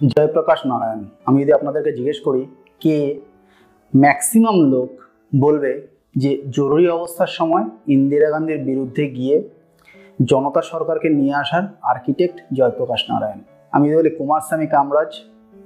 জয়প্রকাশ নারায়ণ, আমি যদি আপনাদেরকে জিজ্ঞেস করি, কে ম্যাক্সিমাম লোক বলবে যে জরুরি অবস্থার সময় ইন্দিরা গান্ধীর বিরুদ্ধে গিয়ে জনতা সরকারকে নিয়ে আসার আর্কিটেক্ট জয়প্রকাশ নারায়ণ? আমি যদি বলি কুমারস্বামী কামরাজ,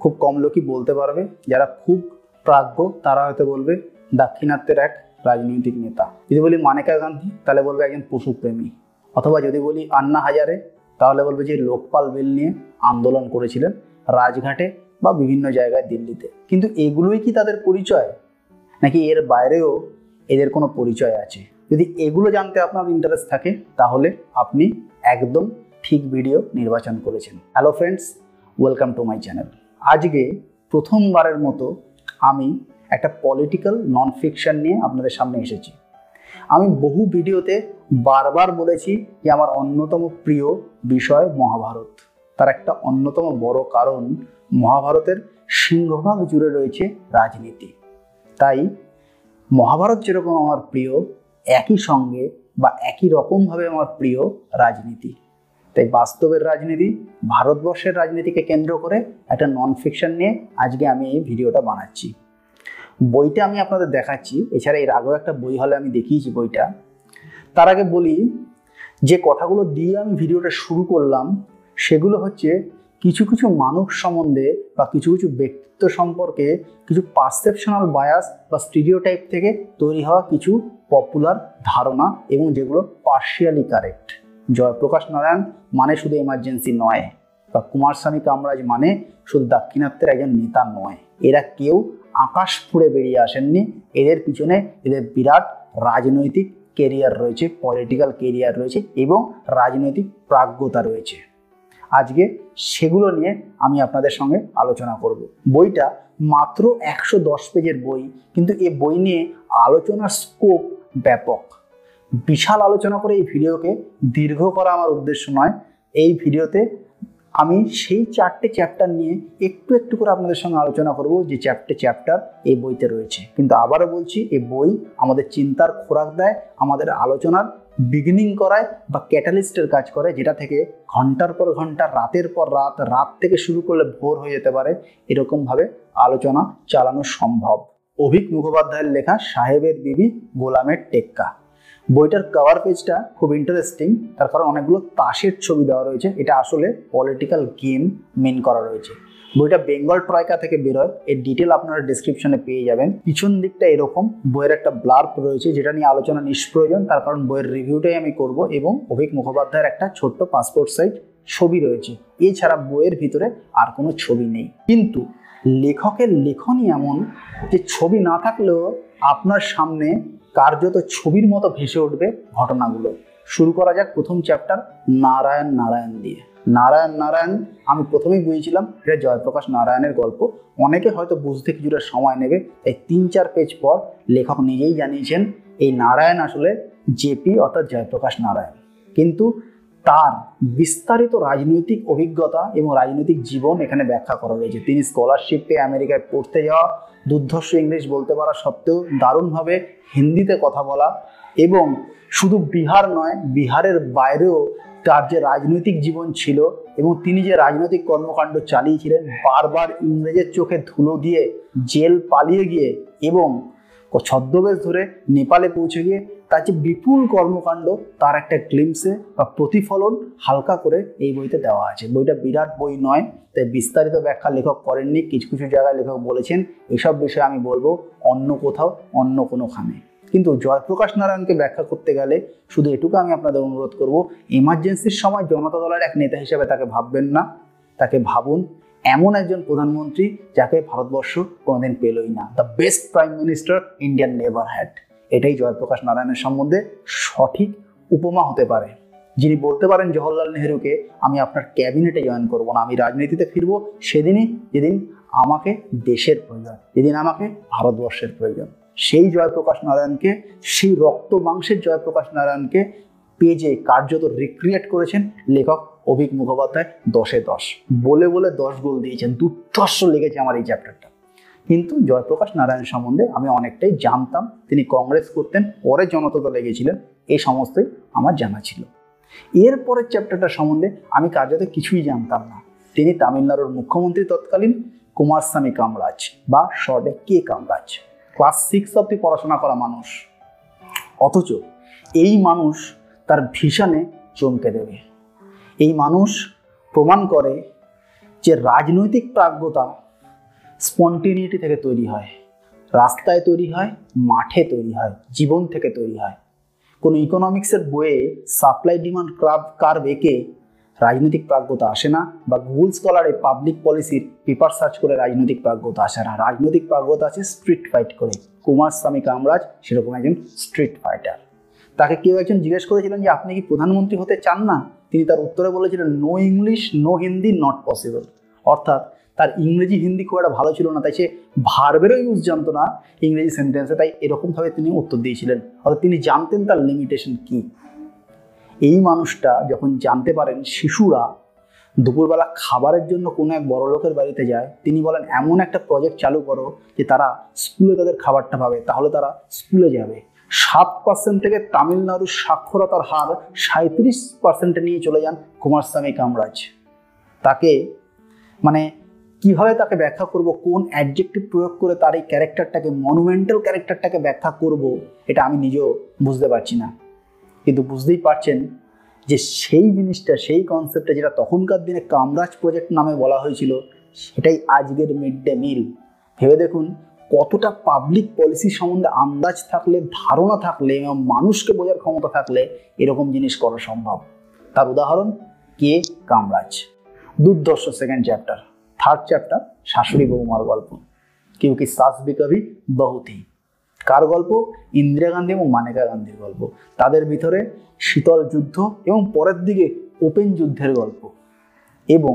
খুব কম লোকই বলতে পারবে। যারা খুব প্রাজ্ঞ, তারা হয়তো বলবে দাক্ষিণাত্যের এক রাজনৈতিক নেতা। যদি বলি মানেকা গান্ধী, তাহলে বলবে একজন পশুপ্রেমী। অথবা যদি বলি আন্না হাজারে, তাহলে বলবে যে লোকপাল বিল নিয়ে আন্দোলন করেছিলেন। রাজঘাটে বা বিভিন্ন জায়গায় দিল্লিতে। কিন্তু এগুলোই কি তাদের পরিচয়? নাকি এর বাইরেও এদের কোনো পরিচয় আছে? যদি এগুলো জানতে আপনার ইন্টারেস্ট থাকে, তাহলে আপনি একদম ঠিক ভিডিও নির্বাচন করেছেন। Hello friends welcome to my channel আজকে প্রথমবারের মতো আমি একটা পলিটিক্যাল নন ফিকশন নিয়ে আপনাদের সামনে এসেছি। আমি বহু ভিডিওতে বারবার বলেছি যে আমার অন্যতম প্রিয় বিষয় মহাভারত। তার একটা অন্যতম বড় কারণ মহাভারতের সিংহভাগ জুড়ে রয়েছে রাজনীতি। তাই মহাভারত যেরকম আমার প্রিয়, একই সঙ্গে বা একই রকমভাবে আমার প্রিয় রাজনীতি। তাই বাস্তবের রাজনীতি, ভারতবর্ষের রাজনীতিকে কেন্দ্র করে একটা নন ফিকশন নিয়ে আজকে আমি এই ভিডিওটা বানাচ্ছি। বইটা আমি আপনাদের দেখাচ্ছি, এছাড়া এর আগেও একটা বই হলে আমি দেখিয়েছি বইটা। তার আগে বলি, যে কথাগুলো দিয়ে আমি ভিডিওটা শুরু করলাম সেগুলো হচ্ছে কিছু কিছু মানুষ সম্বন্ধে বা কিছু কিছু ব্যক্তিত্ব সম্পর্কে কিছু পারসেপশনাল বায়াস বা স্টিরিওটাইপ থেকে তৈরি হওয়া কিছু পপুলার ধারণা এবং যেগুলো পার্শিয়ালি কারেক্ট জয়প্রকাশ নারায়ণ মানে শুধু এমার্জেন্সি নয় বা কুমারস্বামী কামরাজ মানে শুধু দাক্ষিণাত্যের একজন নেতা নয়। এরা কেউ আকাশ ফুড়ে বেরিয়ে আসেননি, এদের পিছনে এদের বিরাট রাজনৈতিক কেরিয়ার রয়েছে পলিটিক্যাল কেরিয়ার রয়েছে এবং রাজনৈতিক প্রাজ্ঞতা রয়েছে। আজকে সেগুলো নিয়ে আমি আপনাদের সঙ্গে আলোচনা করব। বইটা মাত্র একশো দশ পেজের বই, কিন্তু এই বই নিয়ে আলোচনার স্কোপ ব্যাপক। বিশাল আলোচনা করে এই ভিডিওকে দীর্ঘ করা আমার উদ্দেশ্য নয়। এই ভিডিওতে আমি সেই চারটে চ্যাপ্টার নিয়ে একটু একটু করে আপনাদের সঙ্গে আলোচনা করব, যে চ্যাপ্টে চ্যাপ্টার এই বইতে রয়েছে। কিন্তু আবারও বলছি এই বই আমাদের চিন্তার খোরাক দেয়, আমাদের আলোচনার বিগিনিং করায় বা ক্যাটালিস্টের কাজ করে, যেটা থেকে ঘণ্টার পর ঘণ্টা, রাতের পর রাত রাত থেকে শুরু করলে ভোর হয়ে যেতে পারে, এরকমভাবে আলোচনা চালানো সম্ভব। অভিক মুখোপাধ্যায়ের লেখা সাহেবের বিবি, গোলামের টেক্কা। বইটার কভার পেজটা খুব ইন্টারেস্টিং তার কারণ অনেকগুলো তাসের ছবি দেওয়া রয়েছে, এটা আসলে পলিটিক্যাল গেম মেন করা রয়েছে। বইটা বেঙ্গল ট্রয়কা থেকে বেরোয়। এর ডিটেল আপনারা ডিসক্রিপশনে পেয়ে যাবেন। পিছন দিকটা এরকম, বইয়ের একটা ব্লার্প রয়েছে, যেটা নিয়ে আলোচনা নিষ্প্রয়োজন। তার কারণ বইয়ের রিভিউটাই আমি করব এবং অভিক মুখোপাধ্যায়ের একটা ছোট্ট পাসপোর্ট সাইজ ছবি রয়েছে। এছাড়া বইয়ের ভিতরে আর কোনো ছবি নেই। কিন্তু লেখকের লেখনই এমন যে ছবি না থাকলেও আপনার সামনে কার্যত ছবির মতো ভেসে উঠবে ঘটনাগুলো। শুরু করা যাক প্রথম চ্যাপ্টার নারায়ণ নারায়ণ দিয়ে। নারায়ণ নারায়ণ, আমি প্রথমেই বুঝেছিলাম, এটা জয়প্রকাশ নারায়ণের গল্প। অনেকে হয়তো বুঝতে কিছুটা সময় নেবে তাই তিন চার পেজ পর লেখক নিজেই জানিয়েছেন, এই নারায়ণ আসলে জেপি অর্থাৎ জয়প্রকাশ নারায়ণ। কিন্তু তার বিস্তারিত রাজনৈতিক অভিজ্ঞতা এবং রাজনৈতিক জীবন এখানে ব্যাখ্যা করা রয়েছে তিনি স্কলারশিপ পেয়ে আমেরিকায় পড়তে যাওয়া, দুর্ধর্ষ ইংলিশ বলতে পারা সত্ত্বেও দারুণভাবে হিন্দিতে কথা বলা এবং শুধু বিহার নয়, বিহারের বাইরেও তার যে রাজনৈতিক জীবন ছিল এবং তিনি যে রাজনৈতিক কর্মকাণ্ড চালিয়েছিলেন, বারবার ইংরেজের চোখে ধুলো দিয়ে জেল পালিয়ে গিয়ে এবং ছদ্মবেশ ধরে নেপালে পৌঁছে গিয়ে তার যে বিপুল কর্মকাণ্ড, তার একটা গ্লিমসে বা প্রতিফলন হালকা করে এই বইতে দেওয়া আছে। বইটা বিরাট বই নয়, তাই বিস্তারিত ব্যাখ্যা লেখক করেননি। কিছু কিছু জায়গায় লেখক বলেছেন, এসব বিষয়ে আমি বলব অন্য কোথাও, অন্য কোনোখানে। কিন্তু জয়প্রকাশ নারায়ণকে ব্যাখ্যা করতে গেলে শুধু এটুকু আমি আপনাদের অনুরোধ করব এমার্জেন্সির সময় জনতা দলের এক নেতা হিসেবে তাকে ভাববেন না। তাকে ভাবুন, এমন একজন প্রধানমন্ত্রী যাকে ভারতবর্ষ কোনোদিন পেলই না। The best prime minister Indian never had এটাই জয়প্রকাশ নারায়ণের সম্বন্ধে সঠিক উপমা হতে পারে। যিনি বলতে পারেন জওহরলাল নেহরুকে, আমি আপনার ক্যাবিনেটে জয়েন করব না, আমি রাজনীতিতে ফিরবো। সেদিনই যেদিন আমাকে দেশের প্রয়োজন, যেদিন আমাকে ভারতবর্ষের প্রয়োজন। সেই জয়প্রকাশ নারায়ণকে, সেই রক্ত মাংসের জয়প্রকাশ নারায়ণকে পেজে কার্যত রিক্রিয়েট করেছেন লেখক অভিক মুখোপাধ্যায় দশে দশ। বলে বলে দশ গোল দিয়েছেন। দুর্ধর্ষ লেগেছে আমার এই চ্যাপ্টারটা কিন্তু জয়প্রকাশ নারায়ণ সম্বন্ধে আমি অনেকটাই জানতাম। তিনি কংগ্রেস করতেন, পরে জনতা দলে গেছিলেন। এই সমস্তই আমার জানা ছিল। এর পরের চ্যাপ্টারটা সম্বন্ধে আমি কার্যত কিছুই জানতাম না। তিনি তামিলনাড়ুর মুখ্যমন্ত্রী তৎকালীন কুমারস্বামী কামরাজ বা শর্টে কে কামরাজ। ক্লাস সিক্স অব্দি পড়াশোনা করা মানুষ। অথচ এই মানুষ তার ভিশনে চমকে দেবে। এই মানুষ প্রমাণ করে যে রাজনৈতিক প্রাজ্ঞতা স্পন্টিনিটি থেকে তৈরি হয়, রাস্তায় তৈরি হয়, মাঠে তৈরি হয়, জীবন থেকে তৈরি হয়। কোনো ইকোনমিক্সের বইয়ে সাপ্লাই ডিমান্ড ক্রাব কার্ভ এঁকে রাজনৈতিক প্রাজ্ঞতা আসে না বা গুগল স্কলারে পাবলিক পলিসির পেপার সার্চ করে রাজনৈতিক প্রাজ্ঞতা আসে না। রাজনৈতিক প্রাজ্ঞতা আছে স্ট্রিট ফাইট করে। কুমার স্বামী কামরাজ সেরকম একজন স্ট্রিট ফাইটার তাকে কেউ একজন জিজ্ঞেস করেছিলেন যে, আপনি কি প্রধানমন্ত্রী হতে চান না? তিনি তার উত্তরে বলেছিলেন no English no Hindi not possible অর্থাৎ তার ইংরেজি, হিন্দি খুব একটা ভালো ছিল না, তাই সে ভার্বেরও ইউজ জানতো না ইংরেজি সেন্টেন্সে তাই এরকমভাবে তিনি উত্তর দিয়েছিলেন। অর্থাৎ তিনি জানতেন তার লিমিটেশন কী। এই মানুষটা যখন জানতে পারেন শিশুরা দুপুরবেলা খাবারের জন্য কোনো এক বড় লোকের বাড়িতে যায়, তিনি বলেন, এমন একটা প্রজেক্ট চালু করো যে তারা স্কুলে তাদের খাবারটা পাবে, তাহলে তারা স্কুলে যাবে। সাত পার্সেন্ট থেকে তামিলনাড়ুর সাক্ষরতার হার সাঁত্রিশ পার্সেন্টে নিয়ে চলে যান কুমারস্বামী কামরাজ। তাকে মানে কীভাবে তাকে ব্যাখ্যা করব, কোন অ্যাডজেক্টিভ প্রয়োগ করে তার এই ক্যারেক্টারটাকে মনুমেন্টাল ক্যারেক্টারটাকে ব্যাখ্যা করব, এটা আমি নিজেও বুঝতে পারছি না। কিন্তু বুঝতেই পারছেন যে সেই জিনিসটা, সেই কনসেপ্টটা যেটা তখনকার দিনে কামরাজ প্রজেক্ট নামে বলা হয়েছিল, সেটাই আজকের মিড ডে মিল ভেবে দেখুন কতটা পাবলিক পলিসি সম্বন্ধে আন্দাজ থাকলে, ধারণা থাকলে এবং মানুষকে বোঝার ক্ষমতা থাকলে এরকম জিনিস করা সম্ভব। তার উদাহরণ, কে কামরাজ? দুর্দর্শ সেকেন্ড চ্যাপ্টার থার্ড চ্যাপ্টার শাশুড়ি বৌমার গল্প। কেউ কি সাস বিকবি বহুতি কার গল্প? ইন্দিরা গান্ধী এবং মানেকা গান্ধীর গল্প। তাদের ভিতরে শীতল যুদ্ধ এবং পরের দিকে ওপেন যুদ্ধের গল্প। এবং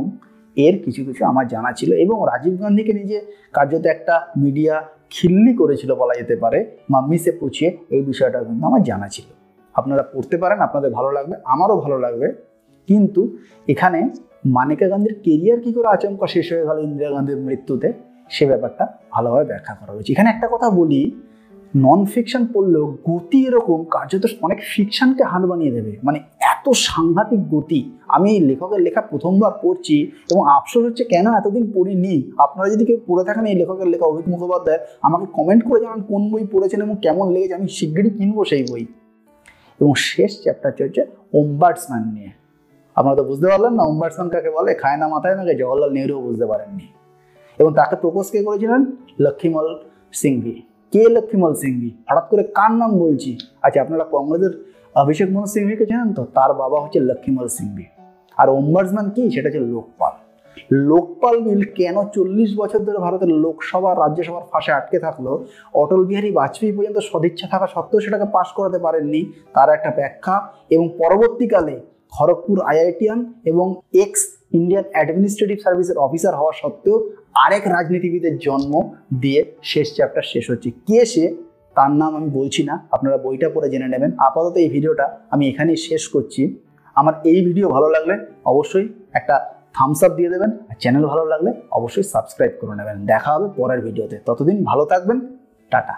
এর কিছু কিছু আমার জানা ছিল এবং রাজীব গান্ধীকে নিজে কার্যত একটা মিডিয়া খিল্লি করেছিল বলা যেতে পারে বা মিসে পুছিয়ে এই বিষয়টা কিন্তু আমার জানা ছিল। আপনারা পড়তে পারেন, আপনাদের ভালো লাগবে, আমারও ভালো লাগবে। কিন্তু এখানে মানিকা গান্ধীর কেরিয়ার কী করে আচমকা শেষ হয়ে গেল ইন্দিরা গান্ধীর মৃত্যুতে, সে ব্যাপারটা ভালোভাবে ব্যাখ্যা করা হয়েছে। এখানে একটা কথা বলি নন ফিকশন পড়লেও গতি এরকম, কার্যত অনেক ফিকশনকে হার বানিয়ে দেবে। মানে এত সাংঘাতিক গতি। আমি লেখকের লেখা প্রথমবার পড়ছি এবং আফসোস হচ্ছে কেন এতদিন পড়িনি? আপনারা যদি কেউ পড়ে থাকেন এই লেখকের লেখা অভিক মুখোপাধ্যায় আমাকে কমেন্ট করে জানান কোন বই পড়েছেন এবং কেমন লেগেছে। আমি শিগগিরই কিনবো সেই বই। এবং শেষ চ্যাপ্টার চলছে ওম্বার্টসম্যান নিয়ে। আপনারা তো বুঝতে পারলেন না ওম্বার্টসম্যান কাকে বলে? খায় না মাথায় নাকি জওয়াহরলাল নেহরুও বুঝতে পারেননি। এবং তাকে প্রপোজ কে করেছিলেন? লক্ষ্মীমল সিংভি। কে লক্ষ্মীমল সিংভি? হঠাৎ করে কার নাম বলছি? আচ্ছা আপনারা কংগ্রেসের অভিষেক মনোজ সিংভিকে জানেন তো? তার বাবা হচ্ছে লক্ষ্মীমল সিংভি। আর ওম্বার্সম্যান কি? সেটা হচ্ছে লোকপাল। লোকপাল বিল কেন চল্লিশ বছর ধরে ভারতের লোকসভা, রাজ্যসভার ফাঁসে আটকে থাকল? অটল বিহারী বাজপেয়ী পর্যন্ত সদিচ্ছা থাকা সত্ত্বেও সেটাকে পাশ করাতে পারেননি। তার একটা ব্যাখ্যা এবং পরবর্তীকালে খড়গপুর আইআইটিয়ান এবং এক্স ইন্ডিয়ান অ্যাডমিনিস্ট্রেটিভ সার্ভিসের অফিসার হওয়া সত্ত্বেও আরেক রাজনীতিবিদের জন্ম দিয়ে শেষ চ্যাপ্টার শেষ হচ্ছে। কে সে? তার নাম আমি বলছি না, আপনারা বইটা পড়ে জেনে নেবেন। আপাতত এই ভিডিওটা আমি এখানেই শেষ করছি। আমার এই ভিডিও ভালো লাগলে অবশ্যই একটা থামস আপ দিয়ে দেবেন, আর চ্যানেল ভালো লাগলে অবশ্যই সাবস্ক্রাইব করে নেবেন। দেখা হবে পরের ভিডিওতে। ততদিন ভালো থাকবেন, টাটা।